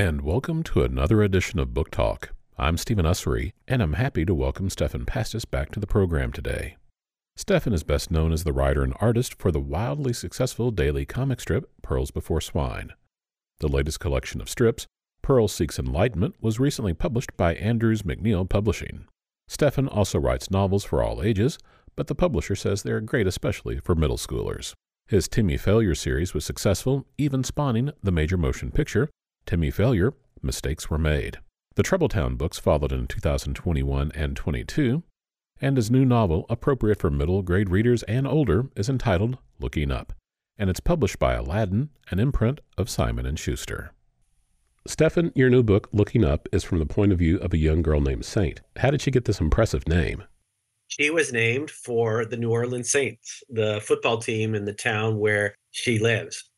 and welcome to another edition of Book Talk. I'm Stephen Ussery, and I'm happy to welcome Stephan Pastis back to the program today. Stephan is best known as the writer and artist for the wildly successful daily comic strip Pearls Before Swine. The latest collection of strips, Pearls Seeks Enlightenment, was recently published by Andrews McMeel Publishing. Stephan also writes novels for all ages, but the publisher says they are great especially for middle schoolers. His Timmy Failure series was successful, even spawning the major motion picture, Timmy Failure Mistakes Were Made. The Trubble Town books followed in 2021 and 22, and his new novel, appropriate for middle grade readers and older, is entitled Looking Up, and it's published by Aladdin, an imprint of Simon & Schuster. Stephan, your new book, Looking Up, is from the point of view of a young girl named Saint. How did she get this impressive name? She was named for the New Orleans Saints, the football team in the town where she lives.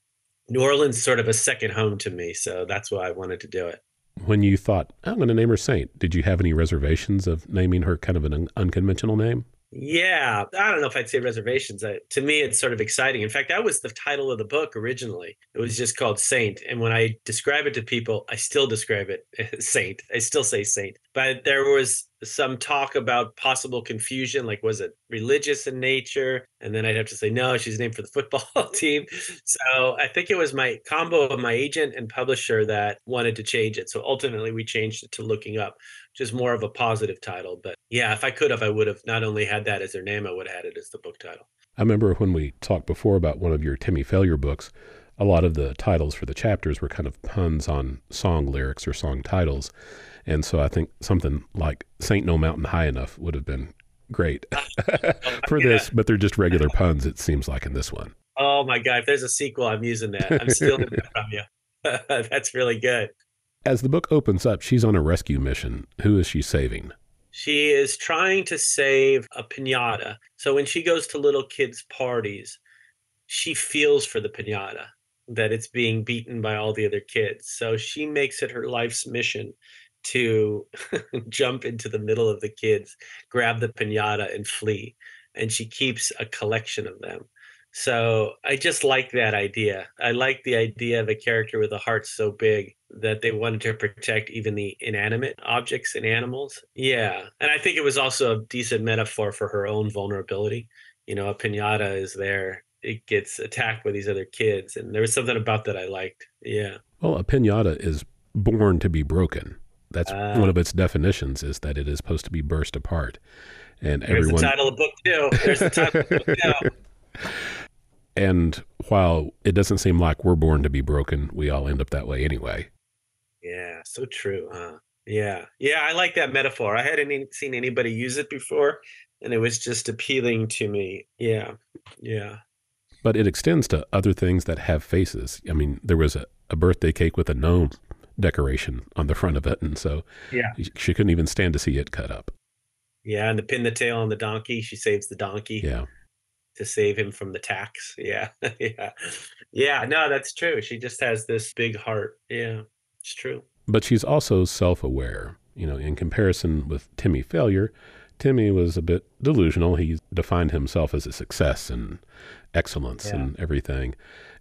New Orleans is sort of a second home to me, so that's why I wanted to do it. When you thought, I'm going to name her Saint, did you have any reservations of naming her kind of an un- unconventional name? Yeah, I don't know if I'd say reservations. I, to me, it's sort of exciting. In fact, that was the title of the book originally. It was just called Saint. And when I describe it to people, I still describe it as Saint. I still say Saint. But there was some talk about possible confusion like was it religious in nature and then i'd have to say no she's named for the football team so i think it was my combo of my agent and publisher that wanted to change it so ultimately we changed it to looking up is more of a positive title but yeah if i could have i would have not only had that as their name i would have had it as the book title i remember when we talked before about one of your timmy failure books a lot of the titles for the chapters were kind of puns on song lyrics or song titles and so I think something like Saint No Mountain High Enough would have been great for this, but they're just regular puns, it seems like in this one. Oh my God. If there's a sequel, I'm using that. I'm stealing it from you. That's really good. As the book opens up, she's on a rescue mission. Who is she saving? She is trying to save a pinata. So when she goes to little kids' parties, she feels for the pinata that it's being beaten by all the other kids. So she makes it her life's mission to jump into the middle of the kids, grab the pinata, and flee. And she keeps a collection of them. So I just like that idea. I like the idea of a character with a heart so big that they wanted to protect even the inanimate objects and animals. Yeah. And I think it was also a decent metaphor for her own vulnerability. You know, a pinata is there, it gets attacked by these other kids. And there was something about that I liked. Yeah. Well, a pinata is born to be broken. That's uh, one of its definitions is that it is supposed to be burst apart. And there's everyone the title of the book too. There's the title of the book too. And while it doesn't seem like we're born to be broken, we all end up that way anyway. Yeah, so true, huh? Yeah. Yeah, I like that metaphor. I hadn't seen anybody use it before, and it was just appealing to me. Yeah. Yeah. But it extends to other things that have faces. I mean, there was a, a birthday cake with a gnome decoration on the front of it, and so yeah, she couldn't even stand to see it cut up. Yeah, and to pin the tail on the donkey, she saves the donkey. Yeah, to save him from the tax. Yeah, yeah, yeah. No, that's true. She just has this big heart. Yeah, it's true. But she's also self-aware. You know, in comparison with Timmy Failure, Timmy was a bit delusional. He defined himself as a success and excellence yeah. and everything.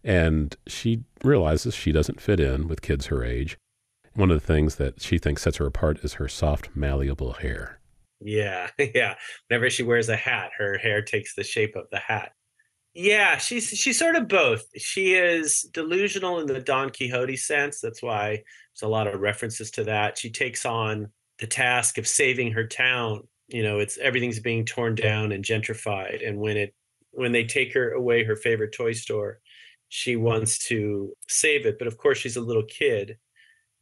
And she realizes she doesn't fit in with kids her age. One of the things that she thinks sets her apart is her soft, malleable hair. Yeah, yeah. Whenever she wears a hat, her hair takes the shape of the hat. Yeah, she's she's sort of both. She is delusional in the Don Quixote sense. That's why there's a lot of references to that. She takes on the task of saving her town. You know, it's everything's being torn down and gentrified. And when it when they take her away her favorite toy store, she wants to save it. But of course, she's a little kid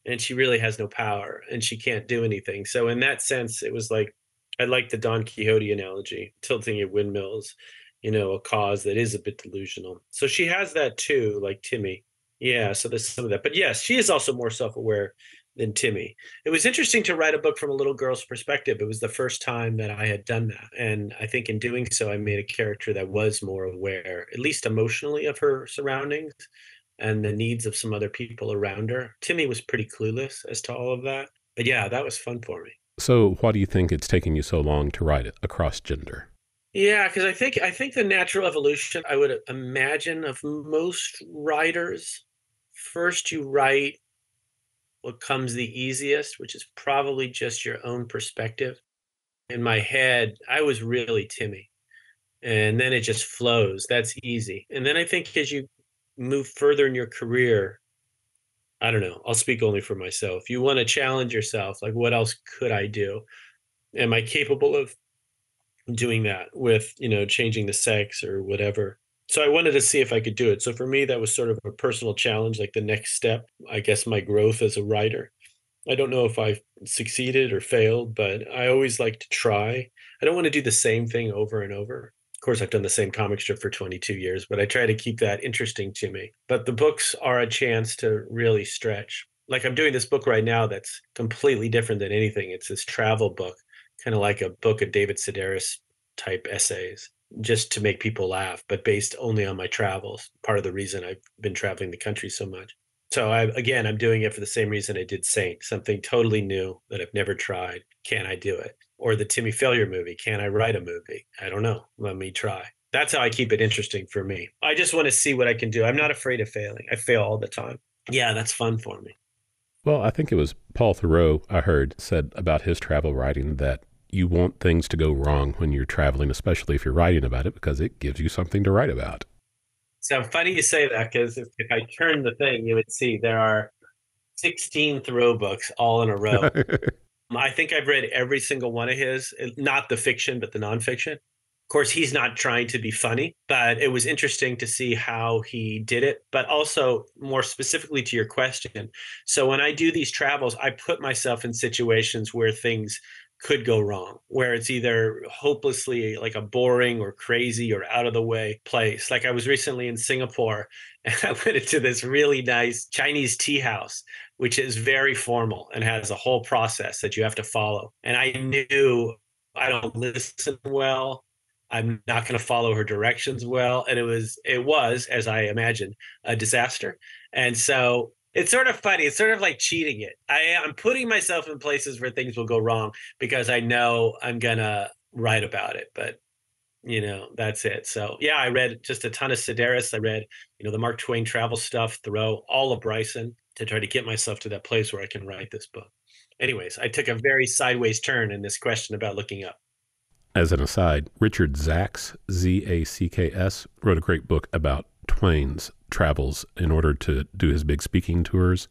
and she really has no power and she can't do anything. So, in that sense, it was like I like the Don Quixote analogy, tilting at windmills, you know, a cause that is a bit delusional. So she has that too, like Timmy. Yeah, so there's some of that. But yes, she is also more self aware than Timmy. It was interesting to write a book from a little girl's perspective. It was the first time that I had done that. And I think in doing so, I made a character that was more aware, at least emotionally, of her surroundings and the needs of some other people around her. Timmy was pretty clueless as to all of that. But yeah, that was fun for me. So, why do you think it's taking you so long to write it across gender? Yeah, because I think I think the natural evolution I would imagine of most writers. First, you write what comes the easiest, which is probably just your own perspective. In my head, I was really Timmy. And then it just flows. That's easy. And then I think as you move further in your career, I don't know, I'll speak only for myself. You want to challenge yourself. Like, what else could I do? Am I capable of doing that with, you know, changing the sex or whatever? so I wanted to see if I could do it. So for me, that was sort of a personal challenge, like the next step, I guess, my growth as a writer. I don't know if I succeeded or failed, but I always like to try. I don't want to do the same thing over and over. Of course, I've done the same comic strip for 22 years, but I try to keep that interesting to me. But the books are a chance to really stretch. Like I'm doing this book right now that's completely different than anything. It's this travel book, kind of like a book of David Sedaris type essays just to make people laugh, but based only on my travels. Part of the reason I've been traveling the country so much. So I again, I'm doing it for the same reason I did Saint, something totally new that I've never tried. Can I do it? Or the Timmy Failure movie. Can I write a movie? I don't know. Let me try. That's how I keep it interesting for me. I just want to see what I can do. I'm not afraid of failing. I fail all the time. Yeah, that's fun for me. Well, I think it was Paul Theroux I heard, said about his travel writing that you want things to go wrong when you're traveling, especially if you're writing about it, because it gives you something to write about. So funny you say that because if, if I turn the thing, you would see there are 16 Theroux books all in a row. I think I've read every single one of his, eh, not the fiction, but the nonfiction. Of course, he's not trying to be funny, but it was interesting to see how he did it. But also, more specifically to your question. So, when I do these travels, I put myself in situations where things could go wrong, where it's either hopelessly like a boring or crazy or out of the way place. Like I was recently in Singapore and I went into this really nice Chinese tea house, which is very formal and has a whole process that you have to follow. And I knew I don't listen well. I'm not going to follow her directions well. And it was, it was, as I imagined, a disaster. And so it's sort of funny. It's sort of like cheating it. I, I'm putting myself in places where things will go wrong because I know I'm gonna write about it. But you know, that's it. So yeah, I read just a ton of Sedaris. I read, you know, the Mark Twain travel stuff, Theroux, all of Bryson to try to get myself to that place where I can write this book. Anyways, I took a very sideways turn in this question about looking up. As an aside, Richard Zacks, Z A C K S, wrote a great book about Twain's travels in order to do his big speaking tours.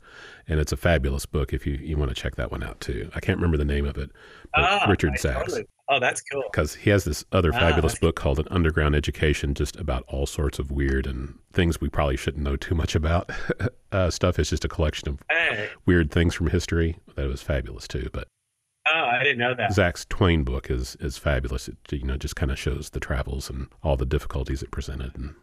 And it's a fabulous book if you, you want to check that one out too. I can't remember the name of it. Ah, Richard Zacks. Totally. Oh, that's cool. Because he has this other ah, fabulous book called An Underground Education, just about all sorts of weird and things we probably shouldn't know too much about. uh, stuff is just a collection of hey. weird things from history. That was fabulous too. But Oh, I didn't know that. Zacks' Twain book is is fabulous. It you know just kind of shows the travels and all the difficulties it presented. And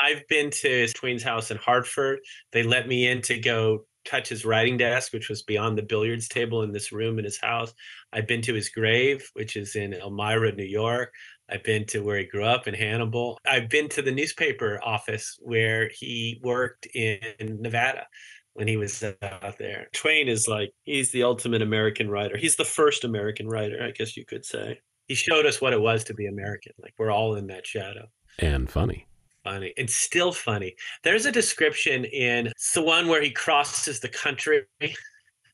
I've been to Twain's house in Hartford. They let me in to go touch his writing desk, which was beyond the billiards table in this room in his house. I've been to his grave, which is in Elmira, New York. I've been to where he grew up in Hannibal. I've been to the newspaper office where he worked in Nevada when he was out there. Twain is like, he's the ultimate American writer. He's the first American writer, I guess you could say. He showed us what it was to be American. Like, we're all in that shadow. And funny funny. It's still funny. There's a description in the one where he crosses the country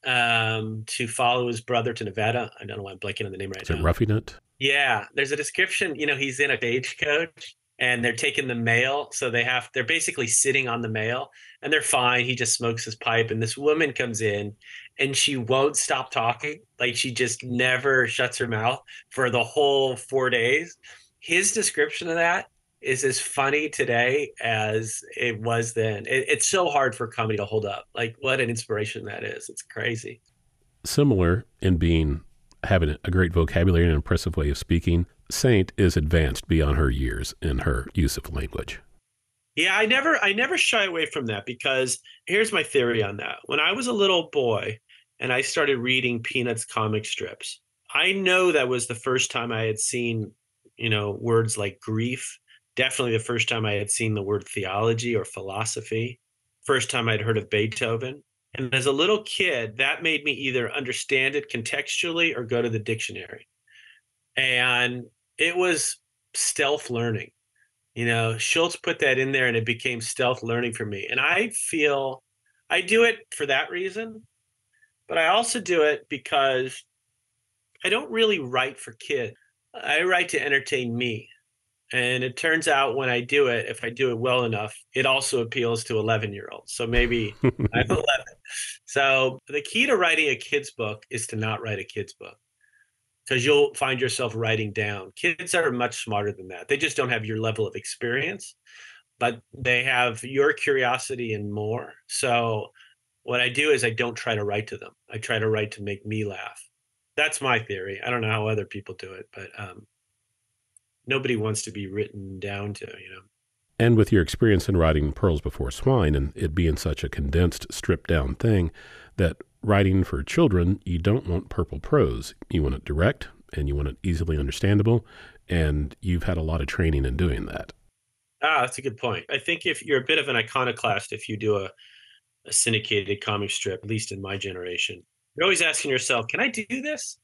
um, to follow his brother to Nevada. I don't know why I'm blanking on the name right Is now. It Roughing It? Yeah. There's a description, you know, he's in a stagecoach and they're taking the mail. So they have, they're basically sitting on the mail and they're fine. He just smokes his pipe. And this woman comes in and she won't stop talking. Like she just never shuts her mouth for the whole four days. His description of that is as funny today as it was then. It, it's so hard for comedy to hold up. Like what an inspiration that is. It's crazy. Similar in being having a great vocabulary and an impressive way of speaking, Saint is advanced beyond her years in her use of language. Yeah, I never I never shy away from that because here's my theory on that. When I was a little boy and I started reading Peanuts comic strips, I know that was the first time I had seen, you know, words like grief definitely the first time I had seen the word theology or philosophy, first time I'd heard of Beethoven. And as a little kid, that made me either understand it contextually or go to the dictionary. And it was stealth learning. You know, Schulz put that in there and it became stealth learning for me. And I feel I do it for that reason. But I also do it because I don't really write for kids. I write to entertain me. And it turns out when I do it, if I do it well enough, it also appeals to 11 year olds. So maybe I'm 11. So the key to writing a kid's book is to not write a kid's book because you'll find yourself writing down. Kids are much smarter than that. They just don't have your level of experience, but they have your curiosity and more. So what I do is I don't try to write to them. I try to write to make me laugh. That's my theory. I don't know how other people do it, but um, nobody wants to be written down to, you know. And with your experience in writing Pearls Before Swine and it being such a condensed, stripped down thing, that writing for children, you don't want purple prose. You want it direct and you want it easily understandable. And you've had a lot of training in doing that. Ah, that's a good point. I think if you're a bit of an iconoclast, if you do a, a syndicated comic strip, at least in my generation, you're always asking yourself, can I do this?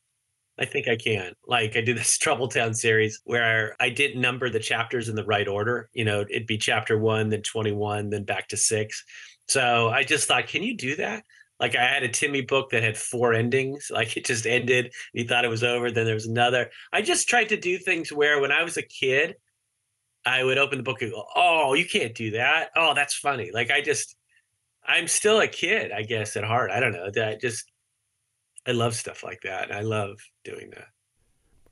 I think I can. Like I did this Trubble Town series where I didn't number the chapters in the right order. You know, it'd be chapter one, then 21, then back to six. So I just thought, can you do that? Like I had a Timmy book that had four endings. Like it just ended. He thought it was over. Then there was another. I just tried to do things where when I was a kid, I would open the book and go, "Oh, you can't do that. Oh, that's funny." Like I just, I'm still a kid, I guess, at heart. I don't know. That just I love stuff like that. I love doing that.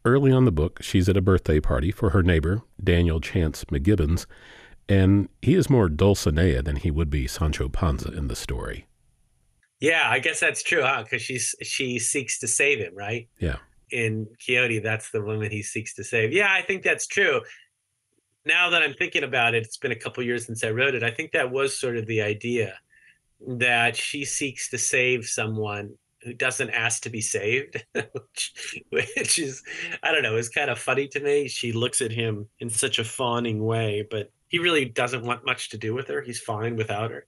Early on the book, she's at a birthday party for her neighbor, Daniel Chance McGibbons, and he is more Dulcinea than he would be Sancho Panza in the story. Yeah, I guess that's true, huh? Because she's she seeks to save him, right? Yeah. In Quixote, that's the woman he seeks to save. Yeah, I think that's true. Now that I'm thinking about it, it's been a couple years since I wrote it. I think that was sort of the idea that she seeks to save someone who doesn't ask to be saved, which, which is, I don't know, is kind of funny to me. She looks at him in such a fawning way, but he really doesn't want much to do with her. He's fine without her.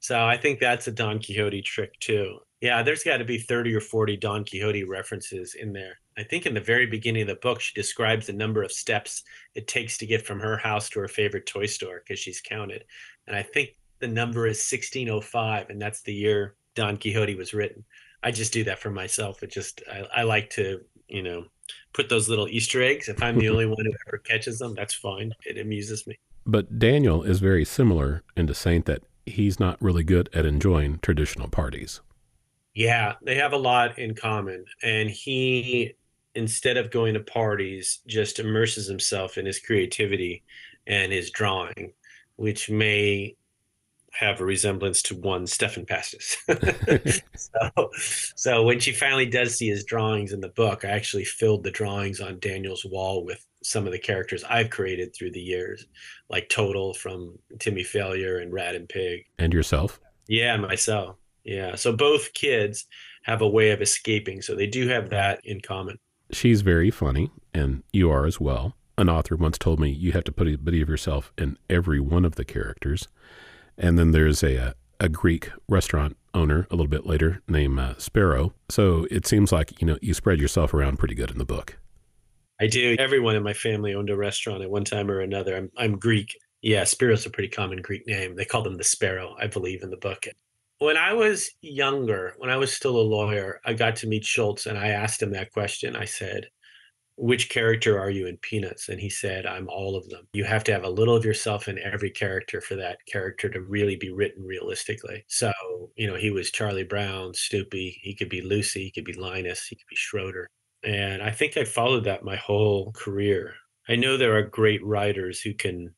So I think that's a Don Quixote trick too. Yeah, there's got to be 30 or 40 Don Quixote references in there. I think in the very beginning of the book, she describes the number of steps it takes to get from her house to her favorite toy store because she's counted. And I think the number is 1605, and that's the year Don Quixote was written. I just do that for myself. It just I, I like to you know put those little Easter eggs. If I'm the only one who ever catches them, that's fine. It amuses me. But Daniel is very similar in the Saint that he's not really good at enjoying traditional parties. Yeah, they have a lot in common. And he, instead of going to parties, just immerses himself in his creativity and his drawing, which may have a resemblance to one Stephan Pastis. so, so when she finally does see his drawings in the book, I actually filled the drawings on Daniel's wall with some of the characters I've created through the years, like Total from Timmy Failure and Rat and Pig. And yourself? Yeah, myself. Yeah. So both kids have a way of escaping. So they do have that in common. She's very funny, and you are as well. An author once told me you have to put a bit of yourself in every one of the characters. And then there's a, a Greek restaurant owner a little bit later named uh, Sparrow. So it seems like, you know, you spread yourself around pretty good in the book. I do. Everyone in my family owned a restaurant at one time or another. I'm, I'm Greek. Yeah, Sparrow's a pretty common Greek name. They call them the Sparrow, I believe, in the book. When I was younger, when I was still a lawyer, I got to meet Schulz and I asked him that question. I said, which character are you in Peanuts? And he said, I'm all of them. You have to have a little of yourself in every character for that character to really be written realistically. So, you know, he was Charlie Brown, Snoopy. He could be Lucy. He could be Linus. He could be Schroeder. And I think I followed that my whole career. I know there are great writers who can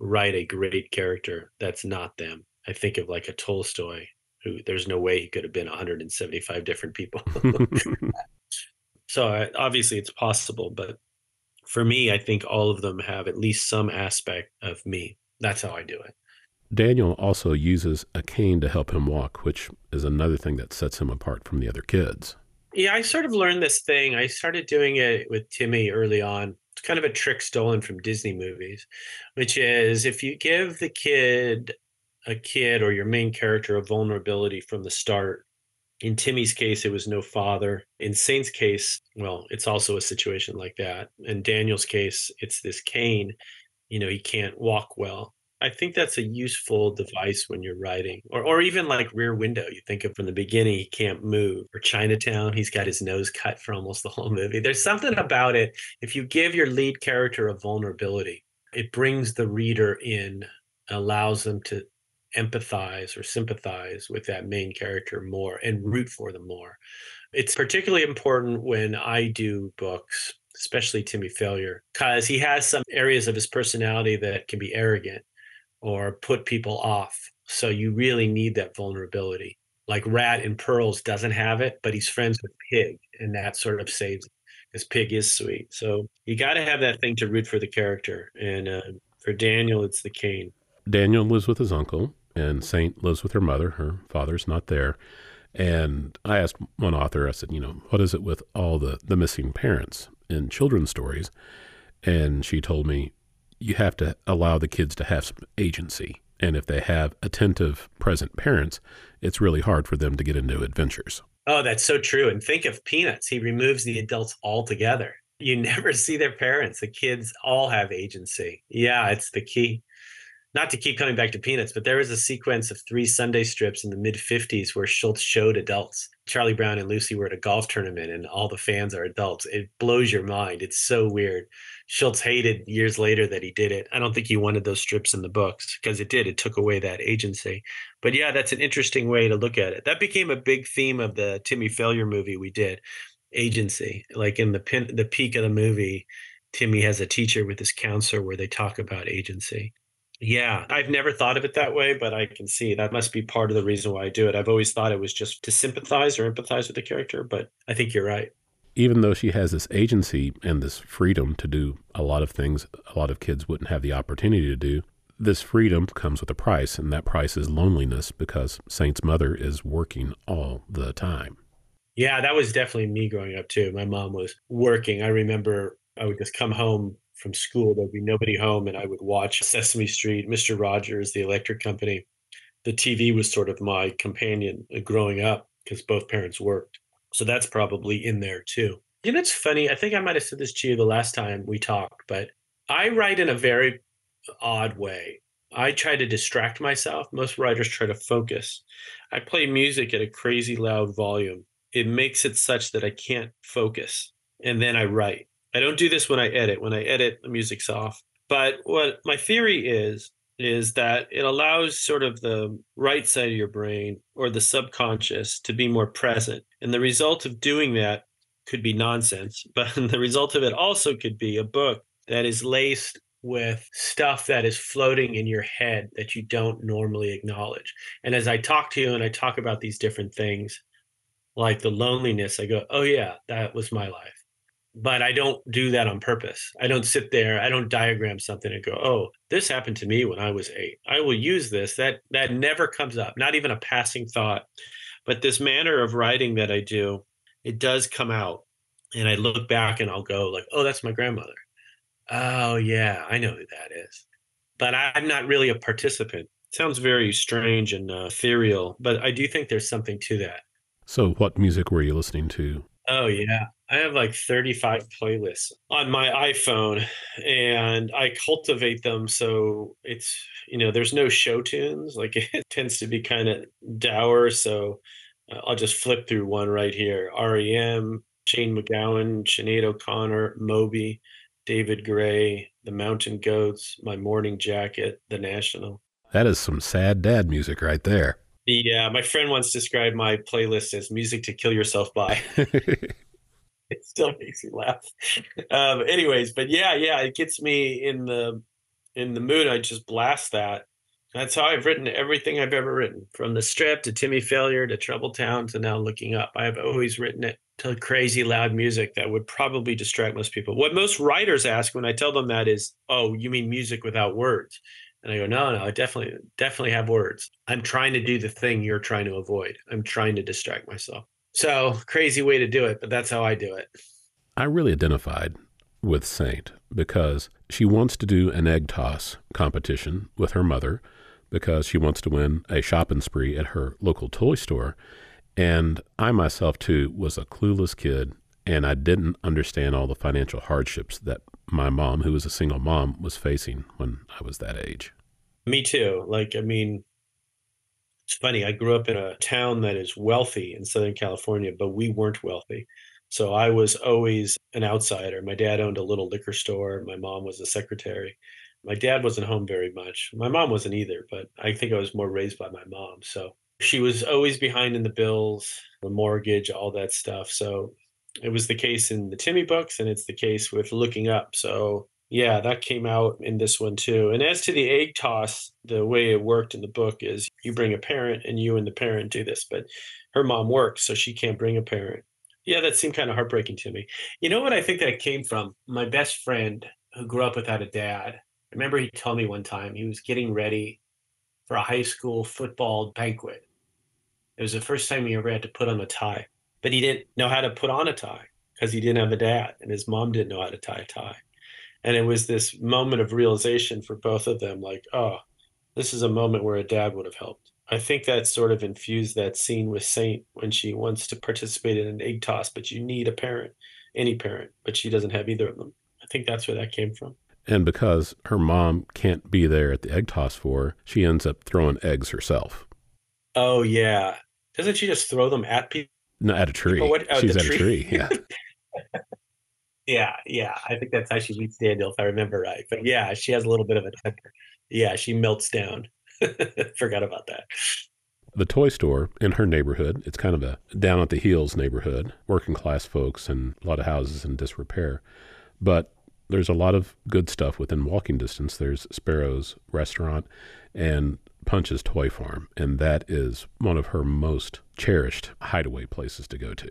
write a great character that's not them. I think of like a Tolstoy, who there's no way he could have been 175 different people. So obviously it's possible, but for me, I think all of them have at least some aspect of me. That's how I do it. Daniel also uses a cane to help him walk, which is another thing that sets him apart from the other kids. Yeah, I sort of learned this thing. I started doing it with Timmy early on. It's kind of a trick stolen from Disney movies, which is if you give the kid a kid or your main character a vulnerability from the start, in Timmy's case, it was no father. In Saint's case, well, it's also a situation like that. In Daniel's case, it's this cane. You know, he can't walk well. I think that's a useful device when you're writing, or or even like Rear Window. You think of from the beginning, he can't move, or Chinatown, he's got his nose cut for almost the whole movie. There's something about it. If you give your lead character a vulnerability, it brings the reader in, allows them to empathize or sympathize with that main character more and root for them more. It's particularly important when I do books, especially Timmy Failure, because he has some areas of his personality that can be arrogant or put people off. So you really need that vulnerability. Like Rat in Pearls doesn't have it, but he's friends with Pig, and that sort of saves because Pig is sweet. So you got to have that thing to root for the character. And uh, for Daniel, it's the cane. Daniel lives with his uncle, and Saint lives with her mother. Her father's not there. And I asked one author, I said, you know, what is it with all the, the missing parents in children's stories? And she told me, you have to allow the kids to have some agency. And if they have attentive, present parents, it's really hard for them to get into adventures. Oh, that's so true. And think of Peanuts. He removes the adults altogether. You never see their parents. The kids all have agency. Yeah, it's the key not to keep coming back to Peanuts, but there was a sequence of three Sunday strips in the mid 50s where Schulz showed adults. Charlie Brown and Lucy were at a golf tournament and all the fans are adults. It blows your mind. It's so weird. Schulz hated years later that he did it. I don't think he wanted those strips in the books because it did. It took away that agency. But yeah, that's an interesting way to look at it. That became a big theme of the Timmy Failure movie we did agency. Like in the pin, the peak of the movie, Timmy has a teacher with his counselor where they talk about agency. Yeah, I've never thought of it that way, but I can see that must be part of the reason why I do it. I've always thought it was just to sympathize or empathize with the character, but I think you're right. Even though she has this agency and this freedom to do a lot of things a lot of kids wouldn't have the opportunity to do, this freedom comes with a price, and that price is loneliness because Saint's mother is working all the time. Yeah, that was definitely me growing up too. My mom was working. I remember I would just come home from school. There'd be nobody home, and I would watch Sesame Street, Mr. Rogers, the electric company. The TV was sort of my companion uh, growing up because both parents worked. So that's probably in there too. You know, it's funny. I think I might have said this to you the last time we talked, but I write in a very odd way. I try to distract myself. Most writers try to focus. I play music at a crazy loud volume. It makes it such that I can't focus. And then I write. I don't do this when I edit. When I edit, the music's off. But what my theory is is that it allows sort of the right side of your brain or the subconscious to be more present. And the result of doing that could be nonsense, but the result of it also could be a book that is laced with stuff that is floating in your head that you don't normally acknowledge. And as I talk to you and I talk about these different things, like the loneliness, I go, oh, yeah, that was my life but I don't do that on purpose. I don't sit there, I don't diagram something and go, "Oh, this happened to me when I was 8. I will use this." That that never comes up, not even a passing thought. But this manner of writing that I do, it does come out. And I look back and I'll go like, "Oh, that's my grandmother." Oh, yeah, I know who that is. But I'm not really a participant. It sounds very strange and uh, ethereal, but I do think there's something to that. So, what music were you listening to? Oh, yeah. I have like 35 playlists on my iPhone and I cultivate them so it's, you know, there's no show tunes. Like it tends to be kind of dour. So uh, I'll just flip through one right here REM, Shane MacGowan, Sinead O'Connor, Moby, David Gray, The Mountain Goats, My Morning Jacket, The National. That is some sad dad music right there. Yeah, my friend once described my playlist as music to kill yourself by. it still makes me laugh. Um, anyways, but yeah, yeah, it gets me in the in the mood. I just blast that. That's how I've written everything I've ever written, from the strip to Timmy Failure to Trubble Town to now Looking Up. I have always written it to crazy loud music that would probably distract most people. What most writers ask when I tell them that is, "Oh, you mean music without words?" And I go, "No, no, I definitely definitely have words. I'm trying to do the thing you're trying to avoid. I'm trying to distract myself." So crazy way to do it, but that's how I do it. I really identified with Saint because she wants to do an egg toss competition with her mother because she wants to win a shopping spree at her local toy store. And I myself, too, was a clueless kid and I didn't understand all the financial hardships that my mom, who was a single mom, was facing when I was that age. Me too. Like, I mean, it's funny. I grew up in a town that is wealthy in Southern California, but we weren't wealthy. So I was always an outsider. My dad owned a little liquor store. My mom was a secretary. My dad wasn't home very much. My mom wasn't either, but I think I was more raised by my mom. So she was always behind in the bills, the mortgage, all that stuff. So it was the case in the Timmy books, and it's the case with looking up. So yeah, that came out in this one too. And as to the egg toss, the way it worked in the book is you bring a parent and you and the parent do this, but her mom works, so she can't bring a parent. Yeah, that seemed kind of heartbreaking to me. You know what I think that came from? My best friend who grew up without a dad. I remember he told me one time he was getting ready for a high school football banquet. It was the first time he ever had to put on a tie, but he didn't know how to put on a tie because he didn't have a dad and his mom didn't know how to tie a tie and it was this moment of realization for both of them like oh this is a moment where a dad would have helped i think that sort of infused that scene with saint when she wants to participate in an egg toss but you need a parent any parent but she doesn't have either of them i think that's where that came from and because her mom can't be there at the egg toss for her, she ends up throwing eggs herself oh yeah doesn't she just throw them at people no, at a tree. What, oh, She's at tree? a tree. Yeah. Yeah, yeah. I think that's how she meets Daniel, if I remember right. But yeah, she has a little bit of a temper. Yeah, she melts down. Forgot about that. The toy store in her neighborhood, it's kind of a down at the heels neighborhood, working class folks and a lot of houses in disrepair. But there's a lot of good stuff within walking distance. There's Sparrow's restaurant and Punch's toy farm, and that is one of her most cherished hideaway places to go to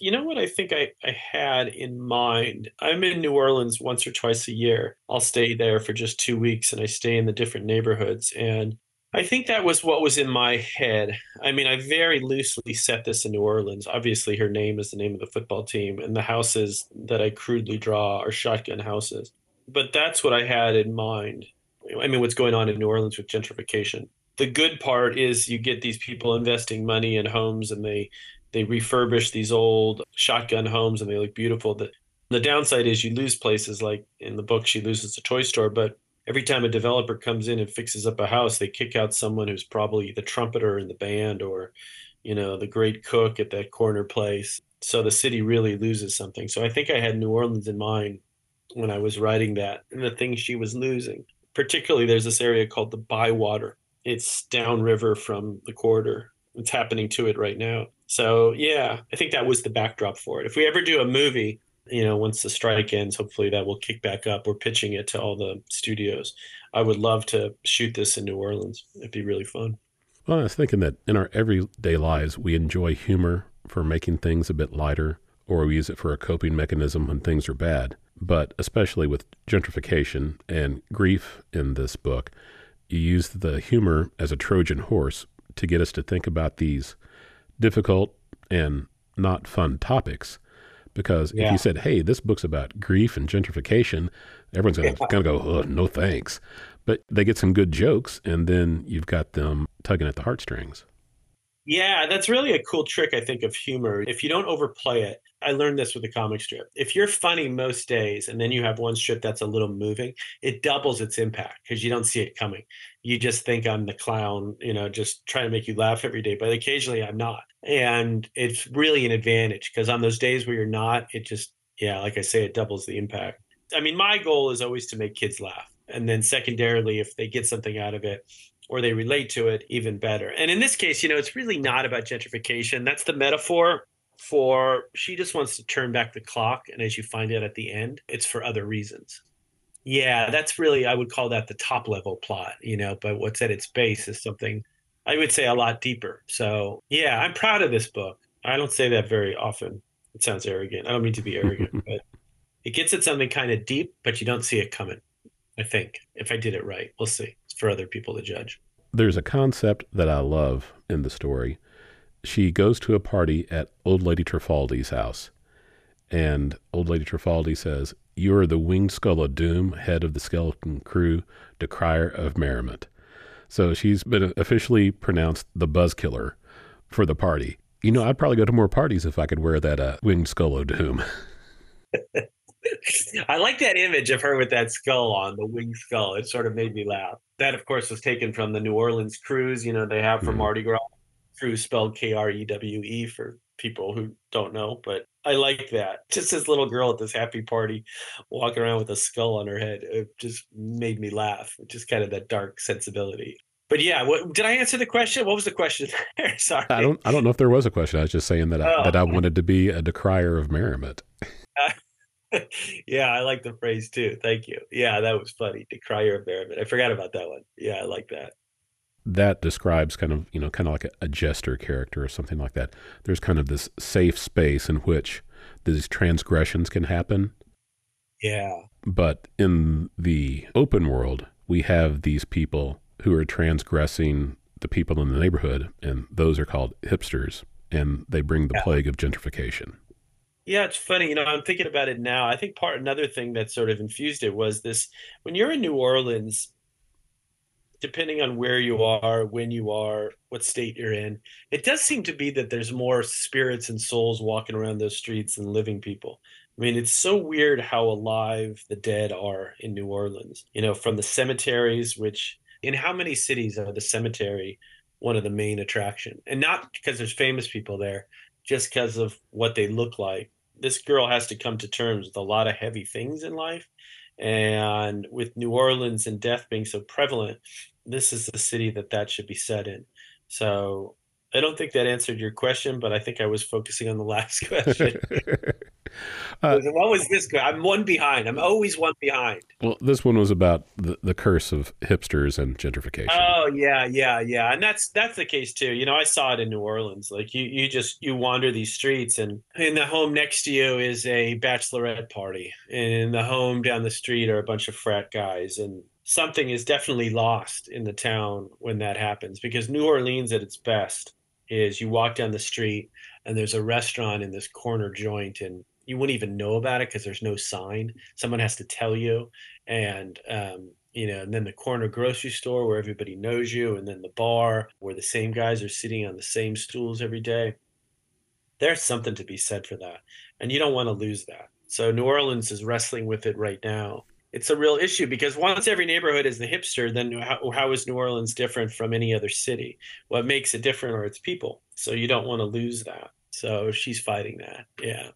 you know what I think I, I had in mind? I'm in New Orleans once or twice a year. I'll stay there for just two weeks and I stay in the different neighborhoods. And I think that was what was in my head. I mean, I very loosely set this in New Orleans. Obviously, her name is the name of the football team, and the houses that I crudely draw are shotgun houses. But that's what I had in mind. I mean, what's going on in New Orleans with gentrification. The good part is you get these people investing money in homes and they they refurbish these old shotgun homes and they look beautiful. The, the downside is you lose places like in the book, she loses a toy store, but every time a developer comes in and fixes up a house, they kick out someone who's probably the trumpeter in the band or, you know, the great cook at that corner place. So the city really loses something. So I think I had New Orleans in mind when I was writing that and the things she was losing. Particularly, there's this area called the Bywater. It's downriver from the corridor. It's happening to it right now. So yeah, I think that was the backdrop for it. If we ever do a movie, you know, once the strike ends, hopefully that will kick back up. We're pitching it to all the studios. I would love to shoot this in New Orleans. It'd be really fun. Well, I was thinking that in our everyday lives, we enjoy humor for making things a bit lighter, or we use it for a coping mechanism when things are bad. But especially with gentrification and grief in this book, you use the humor as a Trojan horse to get us to think about these difficult and not fun topics. Because yeah. if you said, "Hey, this book's about grief and gentrification," everyone's going to kind of go, oh, "No thanks." But they get some good jokes, and then you've got them tugging at the heartstrings. Yeah, that's really a cool trick, I think, of humor. If you don't overplay it, I learned this with the comic strip. If you're funny most days and then you have one strip that's a little moving, it doubles its impact because you don't see it coming. You just think I'm the clown, you know, just trying to make you laugh every day. But occasionally I'm not. And it's really an advantage because on those days where you're not, it just, yeah, like I say, it doubles the impact. I mean, my goal is always to make kids laugh. And then secondarily, if they get something out of it, or they relate to it even better. And in this case, you know, it's really not about gentrification. That's the metaphor for she just wants to turn back the clock. And as you find out at the end, it's for other reasons. Yeah, that's really, I would call that the top level plot, you know, but what's at its base is something I would say a lot deeper. So, yeah, I'm proud of this book. I don't say that very often. It sounds arrogant. I don't mean to be arrogant, but it gets at something kind of deep, but you don't see it coming. I think if I did it right, we'll see. For other people to judge. There's a concept that I love in the story. She goes to a party at Old Lady Trifaldi's house, and Old Lady Trifaldi says, You are the winged skull of doom, head of the skeleton crew, decrier of merriment. So she's been officially pronounced the buzz killer for the party. You know, I'd probably go to more parties if I could wear that uh, winged skull of doom. I like that image of her with that skull on, the winged skull. It sort of made me laugh. That, of course, was taken from the New Orleans krewes, you know, they have for Mhm. Mardi Gras. Krewe spelled K R E W E for people who don't know, but I like that. Just this little girl at this happy party walking around with a skull on her head. It just made me laugh. Just kind of that dark sensibility. But yeah, what did I answer the question? What was the question there? Sorry. I don't I don't know if there was a question. I was just saying that I, Oh. that I wanted to be a decrier of merriment. yeah, I like the phrase too. Thank you. Yeah, that was funny. Decry your embarrassment. I forgot about that one. Yeah, I like that. That describes kind of you know kind of like a, a jester character or something like that. There's kind of this safe space in which these transgressions can happen, Yeah. but in the open world, we have these people who are transgressing the people in the neighborhood, and those are called hipsters, and they bring the Yeah. plague of gentrification. Yeah, it's funny. You know, I'm thinking about it now. I think part another thing that sort of infused it was this when you're in New Orleans, depending on where you are, when you are, what state you're in, it does seem to be that there's more spirits and souls walking around those streets than living people. I mean, it's so weird how alive the dead are in New Orleans. You know, from the cemeteries, which in how many cities are the cemetery one of the main attraction? And not because there's famous people there, just because of what they look like. This girl has to come to terms with a lot of heavy things in life. And with New Orleans and death being so prevalent, this is the city that that should be set in. So I don't think that answered your question, but I think I was focusing on the last question. Uh, what was this? I'm one behind. I'm always one behind. well, this one was about the, the curse of hipsters and gentrification. Oh yeah, yeah, yeah, and that's that's the case too. You know, I saw it in New Orleans. Like you, you just you wander these streets, and in the home next to you is a bachelorette party, and in the home down the street are a bunch of frat guys, and something is definitely lost in the town when that happens. Because New Orleans, at its best, is you walk down the street and there's a restaurant in this corner joint, and you wouldn't even know about it because there's no sign. Someone has to tell you, and um, you know, and then the corner grocery store where everybody knows you, and then the bar where the same guys are sitting on the same stools every day. There's something to be said for that, and you don't want to lose that. So New Orleans is wrestling with it right now. It's a real issue because once every neighborhood is the hipster, then how, how is New Orleans different from any other city? What makes it different are its people. So you don't want to lose that. So she's fighting that. Yeah.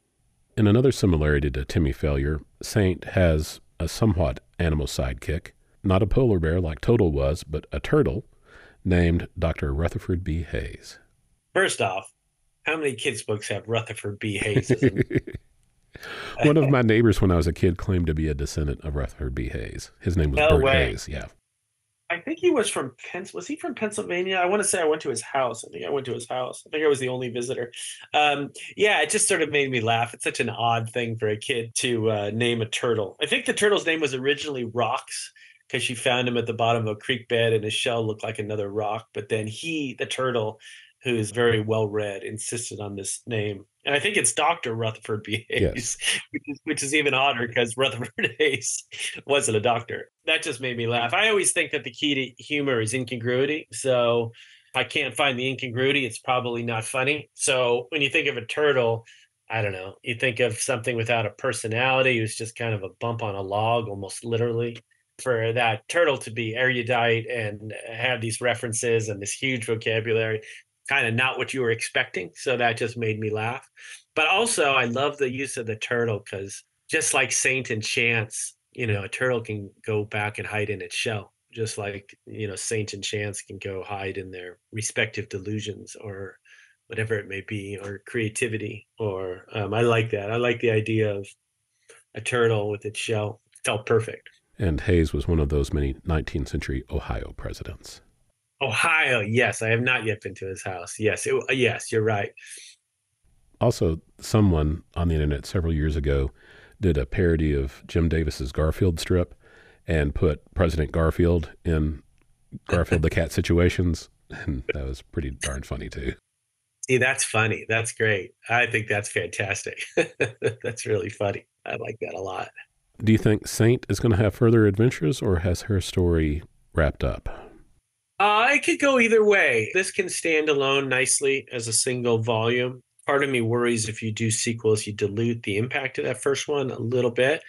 In another similarity to Timmy Failure, Saint has a somewhat animal sidekick, not a polar bear like Total was, but a turtle named Dr. Rutherford B. Hayes. First off, how many kids' books have Rutherford B. Hayes? One of my neighbors when I was a kid claimed to be a descendant of Rutherford B. Hayes. His name was No Bert way. Hayes. Yeah. I think he was from Pens. Was he from Pennsylvania? I want to say I went to his house. I think I went to his house. I think I was the only visitor. Um, yeah, it just sort of made me laugh. It's such an odd thing for a kid to uh, name a turtle. I think the turtle's name was originally Rocks because she found him at the bottom of a creek bed and his shell looked like another rock. But then he, the turtle, who is very well read, insisted on this name. And I think it's Dr. Rutherford B. Hayes, Yes. which, is, which is even odder because Rutherford Hayes wasn't a doctor. That just made me laugh. I always think that the key to humor is incongruity. So if I can't find the incongruity, it's probably not funny. So when you think of a turtle, I don't know, you think of something without a personality who's just kind of a bump on a log, almost literally. For that turtle to be erudite and have these references and this huge vocabulary, kind of not what you were expecting. So that just made me laugh. But also, I love the use of the turtle because just like Saint and Chance, you know, a turtle can go back and hide in its shell, just like, you know, Saint and Chance can go hide in their respective delusions or whatever it may be, or creativity. Or um, I like that. I like the idea of a turtle with its shell. felt perfect. And Hayes was one of those many 19th century Ohio presidents. Ohio, yes, I have not yet been to his house. Yes, it, uh, yes, you're right. Also, someone on the internet several years ago did a parody of Jim Davis's Garfield strip and put President Garfield in Garfield the Cat situations. And that was pretty darn funny too. See, that's funny. That's great. I think that's fantastic. that's really funny. I like that a lot. Do you think Saint is going to have further adventures or has her story wrapped up? Uh, could go either way. This can stand alone nicely as a single volume. part of me worries if you do sequels, you dilute the impact of that first one a little bit.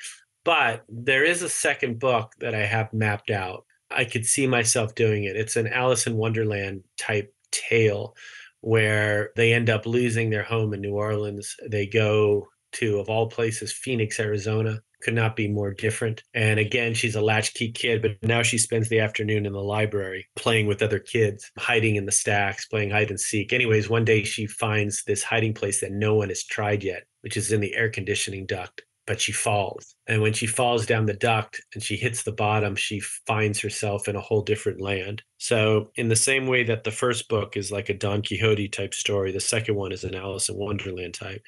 But there is a second book that I have mapped out. I could see myself doing it. It's an Alice in Wonderland type tale where they end up losing their home in New Orleans. They go to, of all places, Phoenix, Arizona. Could not be more different. And again, she's a latchkey kid, but now she spends the afternoon in the library playing with other kids, hiding in the stacks, playing hide and seek. Anyways, one day she finds this hiding place that no one has tried yet, which is in the air conditioning duct but she falls. And when she falls down the duct and she hits the bottom, she finds herself in a whole different land. So, in the same way that the first book is like a Don Quixote type story, the second one is an Alice in Wonderland type.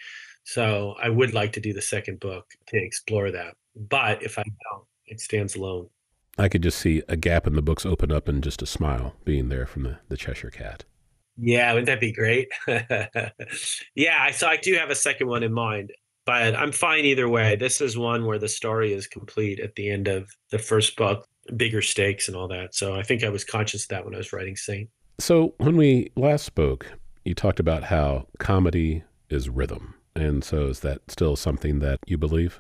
So, I would like to do the second book to explore that. But if I don't, it stands alone. I could just see a gap in the books open up and just a smile being there from the, the Cheshire Cat. Yeah, wouldn't that be great? yeah, so I do have a second one in mind but I'm fine either way. This is one where the story is complete at the end of the first book, bigger stakes and all that. So I think I was conscious of that when I was writing Saint. So when we last spoke, you talked about how comedy is rhythm. And so is that still something that you believe?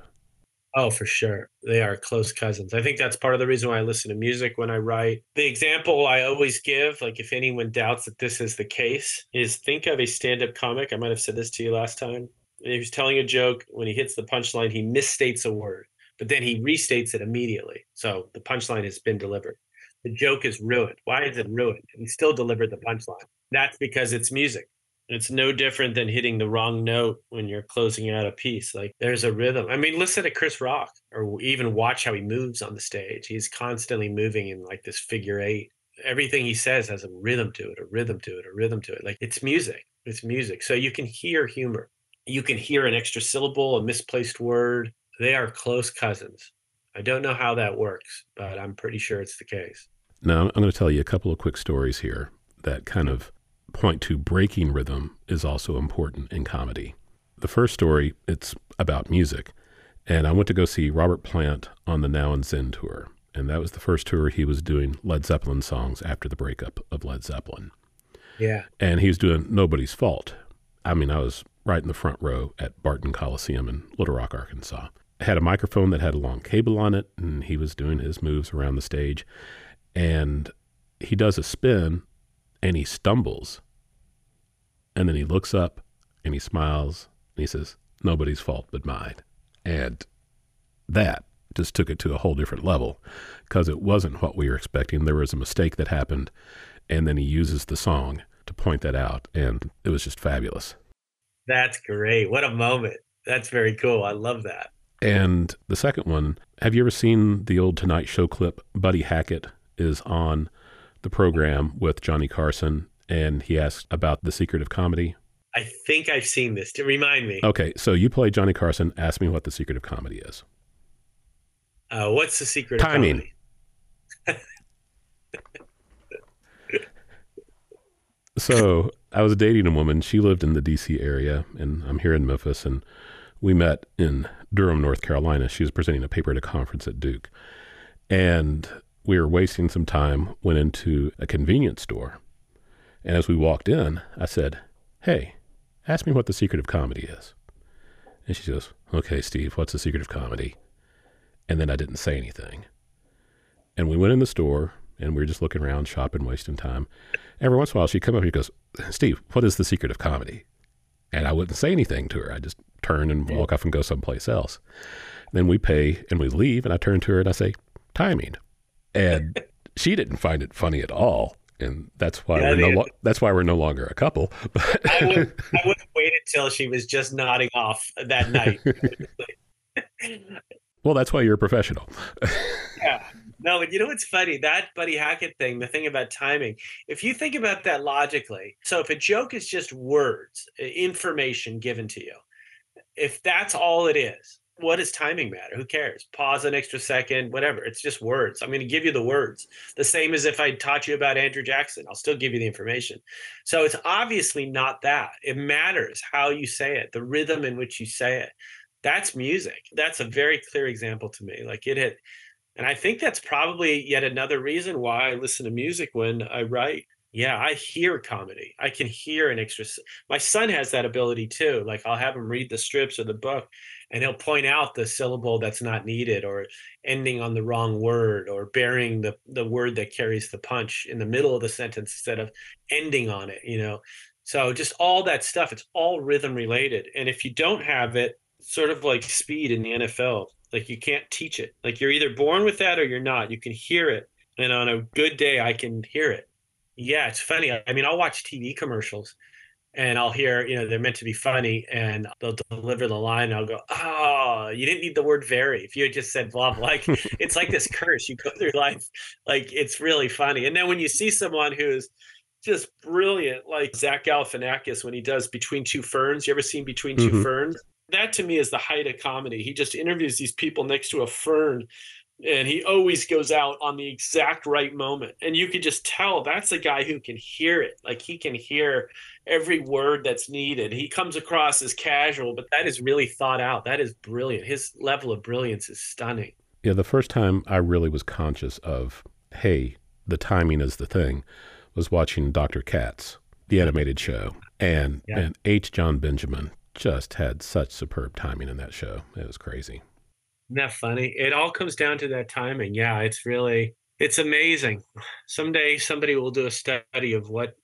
Oh, for sure. They are close cousins. I think that's part of the reason why I listen to music when I write. The example I always give, like if anyone doubts that this is the case, is think of a stand up comic. I might have said this to you last time he's telling a joke. When he hits the punchline, he misstates a word, but then he restates it immediately. So the punchline has been delivered. The joke is ruined. Why is it ruined? He still delivered the punchline. That's because it's music. It's no different than hitting the wrong note when you're closing out a piece. Like there's a rhythm. I mean, listen to Chris Rock or even watch how he moves on the stage. He's constantly moving in like this figure eight. Everything he says has a rhythm to it, a rhythm to it, a rhythm to it. Like it's music. It's music. So you can hear humor you can hear an extra syllable, a misplaced word. They are close cousins. I don't know how that works, but I'm pretty sure it's the case. Now, I'm going to tell you a couple of quick stories here that kind of point to breaking rhythm is also important in comedy. The first story, it's about music. And I went to go see Robert Plant on the Now and Zen tour. And that was the first tour he was doing Led Zeppelin songs after the breakup of Led Zeppelin. Yeah. And he was doing Nobody's Fault. I mean, I was right in the front row at Barton Coliseum in Little Rock, Arkansas. Had a microphone that had a long cable on it, and he was doing his moves around the stage. And he does a spin and he stumbles. And then he looks up and he smiles and he says, Nobody's fault but mine. And that just took it to a whole different level because it wasn't what we were expecting. There was a mistake that happened. And then he uses the song to point that out. And it was just fabulous. That's great. What a moment. That's very cool. I love that. And the second one, have you ever seen the old Tonight Show clip? Buddy Hackett is on the program with Johnny Carson and he asked about the secret of comedy. I think I've seen this. To remind me. Okay, so you play Johnny Carson. Ask me what the secret of comedy is. Uh, what's the secret Timing. Of Comedy? so I was dating a woman. She lived in the D.C. area, and I'm here in Memphis. And we met in Durham, North Carolina. She was presenting a paper at a conference at Duke, and we were wasting some time. Went into a convenience store, and as we walked in, I said, "Hey, ask me what the secret of comedy is." And she goes, "Okay, Steve, what's the secret of comedy?" And then I didn't say anything. And we went in the store, and we were just looking around, shopping, wasting time. Every once in a while, she'd come up and she goes, Steve, what is the secret of comedy? And I wouldn't say anything to her. I just turn and walk off and go someplace else. Then we pay and we leave, and I turn to her and I say, timing. And she didn't find it funny at all. And that's why yeah, we're no lo- that's why we're no longer a couple. I would I would have waited till she was just nodding off that night. well, that's why you're a professional. yeah. No, but you know what's funny? That Buddy Hackett thing, the thing about timing, if you think about that logically, so if a joke is just words, information given to you, if that's all it is, what does timing matter? Who cares? Pause an extra second, whatever. It's just words. I'm going to give you the words. The same as if I taught you about Andrew Jackson, I'll still give you the information. So it's obviously not that. It matters how you say it, the rhythm in which you say it. That's music. That's a very clear example to me. Like it had and I think that's probably yet another reason why I listen to music when I write. Yeah, I hear comedy. I can hear an extra. My son has that ability too. Like I'll have him read the strips or the book, and he'll point out the syllable that's not needed, or ending on the wrong word, or burying the the word that carries the punch in the middle of the sentence instead of ending on it. You know, so just all that stuff. It's all rhythm related, and if you don't have it, sort of like speed in the NFL, like you can't teach it. Like you're either born with that or you're not. You can hear it, and on a good day, I can hear it yeah, it's funny. I mean, I'll watch TV commercials and I'll hear, you know, they're meant to be funny and they'll deliver the line. I'll go, oh, you didn't need the word very. If you had just said blah, blah, like it's like this curse. You go through life like it's really funny. And then when you see someone who's just brilliant, like Zach Galifianakis when he does Between Two Ferns. You ever seen Between mm-hmm. Two Ferns? That to me is the height of comedy. He just interviews these people next to a fern and he always goes out on the exact right moment and you can just tell that's a guy who can hear it like he can hear every word that's needed he comes across as casual but that is really thought out that is brilliant his level of brilliance is stunning yeah the first time i really was conscious of hey the timing is the thing was watching dr katz the animated show and yeah. and h jon benjamin just had such superb timing in that show it was crazy isn't that funny? It all comes down to that timing. Yeah, it's really it's amazing. Someday somebody will do a study of what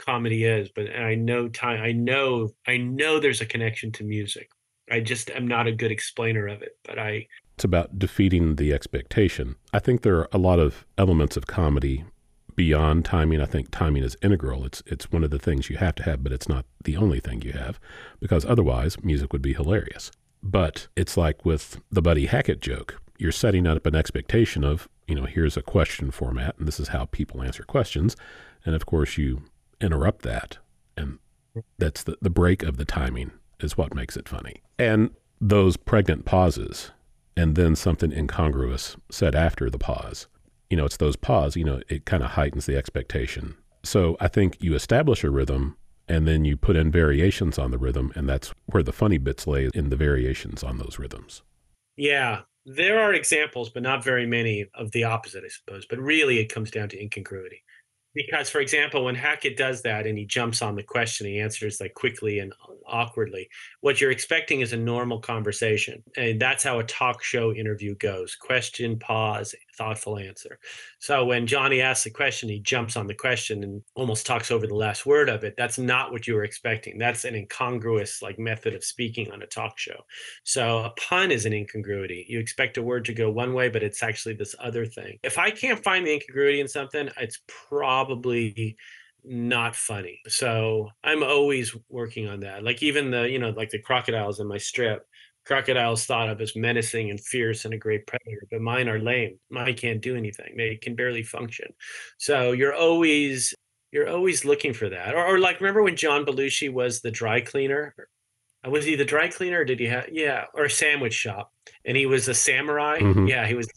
comedy is, but I know time I know I know there's a connection to music. I just am not a good explainer of it, but I it's about defeating the expectation. I think there are a lot of elements of comedy beyond timing. I think timing is integral. It's it's one of the things you have to have, but it's not the only thing you have because otherwise music would be hilarious. But it's like with the Buddy Hackett joke. You're setting up an expectation of, you know, here's a question format and this is how people answer questions. And of course, you interrupt that. And that's the, the break of the timing is what makes it funny. And those pregnant pauses and then something incongruous said after the pause. You know, it's those pause, you know, it kind of heightens the expectation. So I think you establish a rhythm and then you put in variations on the rhythm and that's where the funny bits lay in the variations on those rhythms yeah there are examples but not very many of the opposite i suppose but really it comes down to incongruity because for example when hackett does that and he jumps on the question he answers like quickly and awkwardly what you're expecting is a normal conversation. And that's how a talk show interview goes. Question pause thoughtful answer so when johnny asks a question he jumps on the question and almost talks over the last word of it that's not what you were expecting that's an incongruous like method of speaking on a talk show so a pun is an incongruity you expect a word to go one way but it's actually this other thing if i can't find the incongruity in something it's probably not funny. So I'm always working on that. Like even the, you know, like the crocodiles in my strip. Crocodiles thought of as menacing and fierce and a great predator, but mine are lame. Mine can't do anything. They can barely function. So you're always you're always looking for that. Or, or like remember when John Belushi was the dry cleaner? Was he the dry cleaner or did he have yeah, or a sandwich shop? And he was a samurai. Mm-hmm. Yeah, he was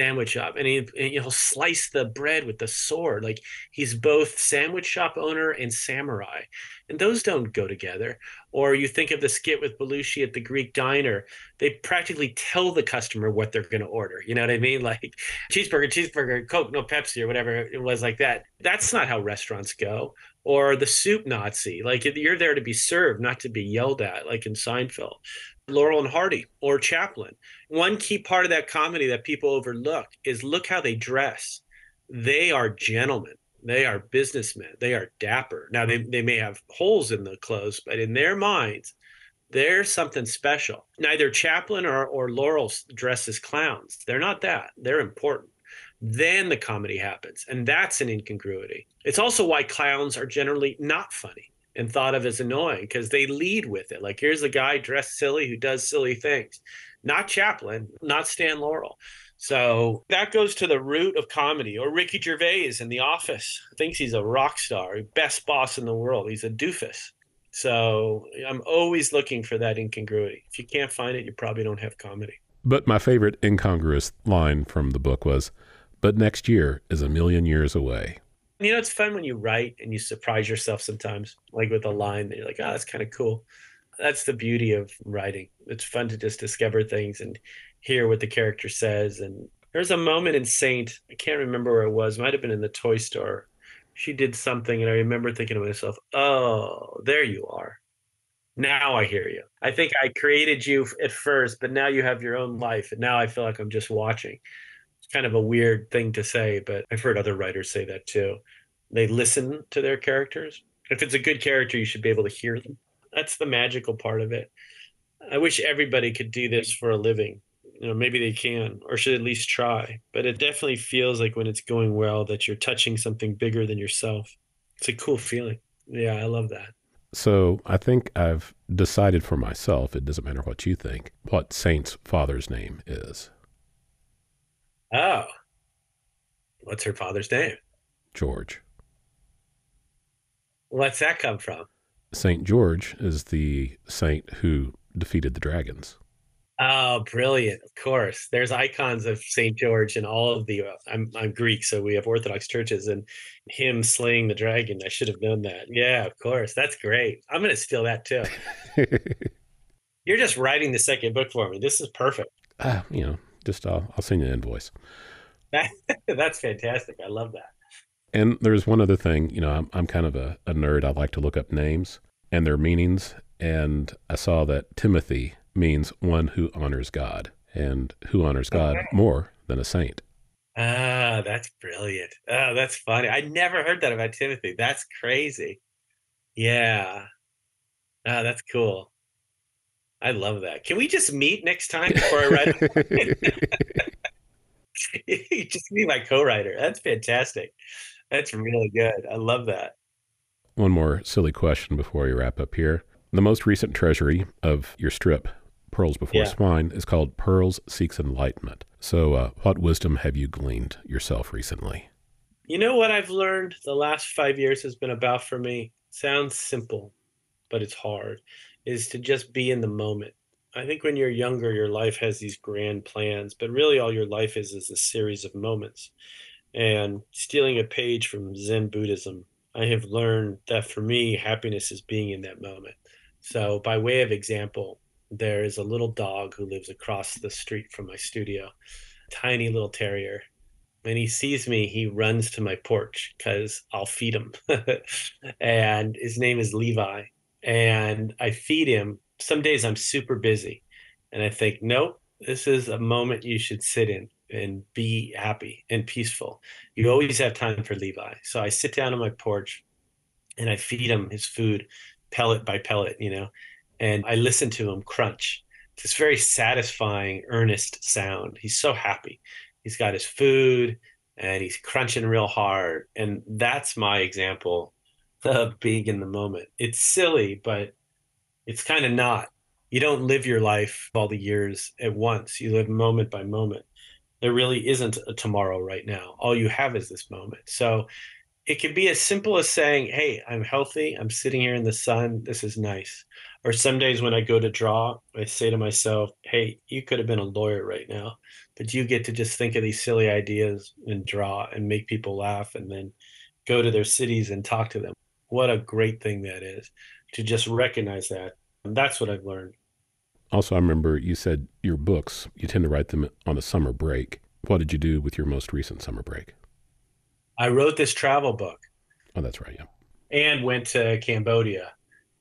sandwich shop and, he, he'll slice the bread with the sword. Like he's both sandwich shop owner and samurai and those don't go together. Or you think of the skit with belushi at the greek diner. They practically tell the customer what they're going to order you know what i mean? Like cheeseburger cheeseburger coke no pepsi or whatever it was like that. That's not how restaurants go. Or the soup nazi like you're there to be served not to be yelled at like in seinfeld Laurel and Hardy or Chaplin. One key part of that comedy that people overlook is look how they dress. They are gentlemen. They are businessmen. They are dapper. Now they, they may have holes in the clothes, but in their minds, they're something special. Neither Chaplin or, or Laurel dress as clowns. They're not that. They're important. Then the comedy happens, and that's an incongruity. It's also why clowns are generally not funny and thought of as annoying because they lead with it. Like, here's a guy dressed silly who does silly things, not Chaplin, not Stan Laurel. So that goes to the root of comedy. Or Ricky Gervais in The Office thinks he's a rock star, best boss in the world. He's a doofus. So I'm always looking for that incongruity. If you can't find it, you probably don't have comedy. But my favorite incongruous line from the book was, but next year is a million years away. You know, it's fun when you write and you surprise yourself sometimes, like with a line that you're like, oh, that's kind of cool. That's the beauty of writing. It's fun to just discover things and hear what the character says. And there's a moment in Saint, I can't remember where it was, might have been in the toy store, she did something, and I remember thinking to myself, "Oh, there you are." Now I hear you. I think I created you at first, but now you have your own life, and now I feel like I'm just watching. Kind of a weird thing to say, but I've heard other writers say that too. They listen to their characters. If it's a good character, you should be able to hear them. That's the magical part of it. I wish everybody could do this for a living. You know, maybe they can, or should at least try. But it definitely feels like when it's going well that you're touching something bigger than yourself. It's a cool feeling. Yeah, I love that. So I think I've decided for myself, it doesn't matter what you think, what Saint's father's name is. Oh. What's her father's name? George. What's that come from? Saint George is the saint who defeated the dragons. Oh, brilliant! Of course, there's icons of Saint George in all of the. I'm I'm Greek, so we have Orthodox churches, and him slaying the dragon. I should have known that. Yeah, of course, that's great. I'm gonna steal that too. You're just writing the second book for me. This is perfect. Uh, you know, just I'll I'll send you an invoice. That, that's fantastic. I love that. And there's one other thing. You know, I'm I'm kind of a, a nerd. I like to look up names and their meanings. And I saw that Timothy means one who honors God, and who honors God okay. more than a saint. Ah, that's brilliant. Oh, that's funny. I never heard that about Timothy. That's crazy. Yeah. Ah, that's cool. I love that. Can we just meet next time before I write? just be my co-writer. That's fantastic. That's really good. I love that. One more silly question before we wrap up here. The most recent treasury of your strip, Pearls Before yeah. Swine, is called Pearls Seeks Enlightenment. So, uh, what wisdom have you gleaned yourself recently? You know what I've learned the last five years has been about for me? Sounds simple, but it's hard, is to just be in the moment. I think when you're younger, your life has these grand plans, but really all your life is is a series of moments. And stealing a page from Zen Buddhism, I have learned that for me, happiness is being in that moment. So, by way of example, there is a little dog who lives across the street from my studio, tiny little terrier. When he sees me, he runs to my porch because I'll feed him. and his name is Levi. And I feed him. Some days I'm super busy. And I think, nope, this is a moment you should sit in and be happy and peaceful. You always have time for Levi. So I sit down on my porch and I feed him his food pellet by pellet, you know, and I listen to him crunch. It's this very satisfying, earnest sound. He's so happy. He's got his food and he's crunching real hard. And that's my example of being in the moment. It's silly, but it's kind of not. You don't live your life all the years at once. You live moment by moment there really isn't a tomorrow right now. All you have is this moment. So it could be as simple as saying, Hey, I'm healthy. I'm sitting here in the sun. This is nice. Or some days when I go to draw, I say to myself, Hey, you could have been a lawyer right now, but you get to just think of these silly ideas and draw and make people laugh and then go to their cities and talk to them. What a great thing that is to just recognize that. And that's what I've learned. Also, I remember you said your books, you tend to write them on a summer break. What did you do with your most recent summer break? I wrote this travel book. Oh, that's right. Yeah. And went to Cambodia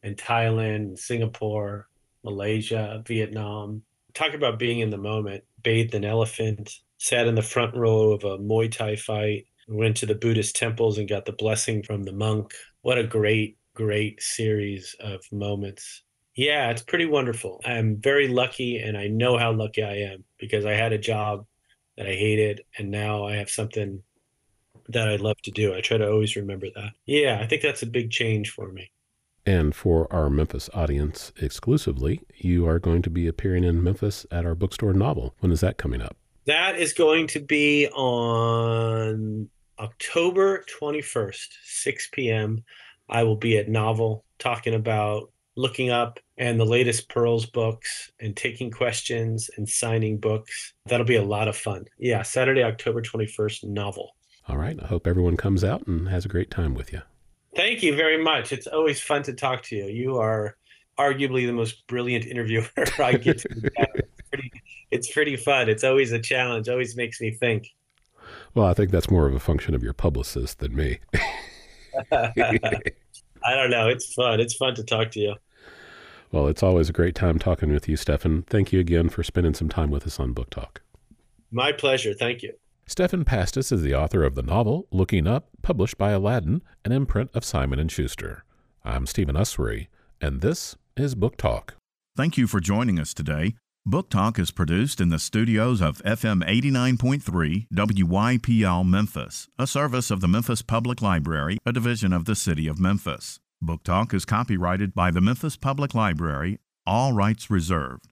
and Thailand, Singapore, Malaysia, Vietnam. Talk about being in the moment. Bathed an elephant, sat in the front row of a Muay Thai fight, went to the Buddhist temples and got the blessing from the monk. What a great, great series of moments yeah, it's pretty wonderful. I'm very lucky, and I know how lucky I am because I had a job that I hated, and now I have something that I love to do. I try to always remember that. Yeah, I think that's a big change for me. And for our Memphis audience exclusively, you are going to be appearing in Memphis at our bookstore novel. When is that coming up? That is going to be on October 21st, 6 p.m. I will be at Novel talking about looking up and the latest Pearls books and taking questions and signing books. That'll be a lot of fun. Yeah, Saturday, October 21st, novel. All right. I hope everyone comes out and has a great time with you. Thank you very much. It's always fun to talk to you. You are arguably the most brilliant interviewer I get to it's pretty, it's pretty fun. It's always a challenge, always makes me think. Well, I think that's more of a function of your publicist than me. I don't know. It's fun. It's fun to talk to you. Well, it's always a great time talking with you, Stephan. Thank you again for spending some time with us on Book Talk. My pleasure. Thank you. Stephan Pastis is the author of the novel Looking Up, published by Aladdin, an imprint of Simon & Schuster. I'm Stephen Ussery, and this is Book Talk. Thank you for joining us today. Book Talk is produced in the studios of FM 89.3 WYPL Memphis, a service of the Memphis Public Library, a division of the City of Memphis. Book Talk is copyrighted by the Memphis Public Library, all rights reserved.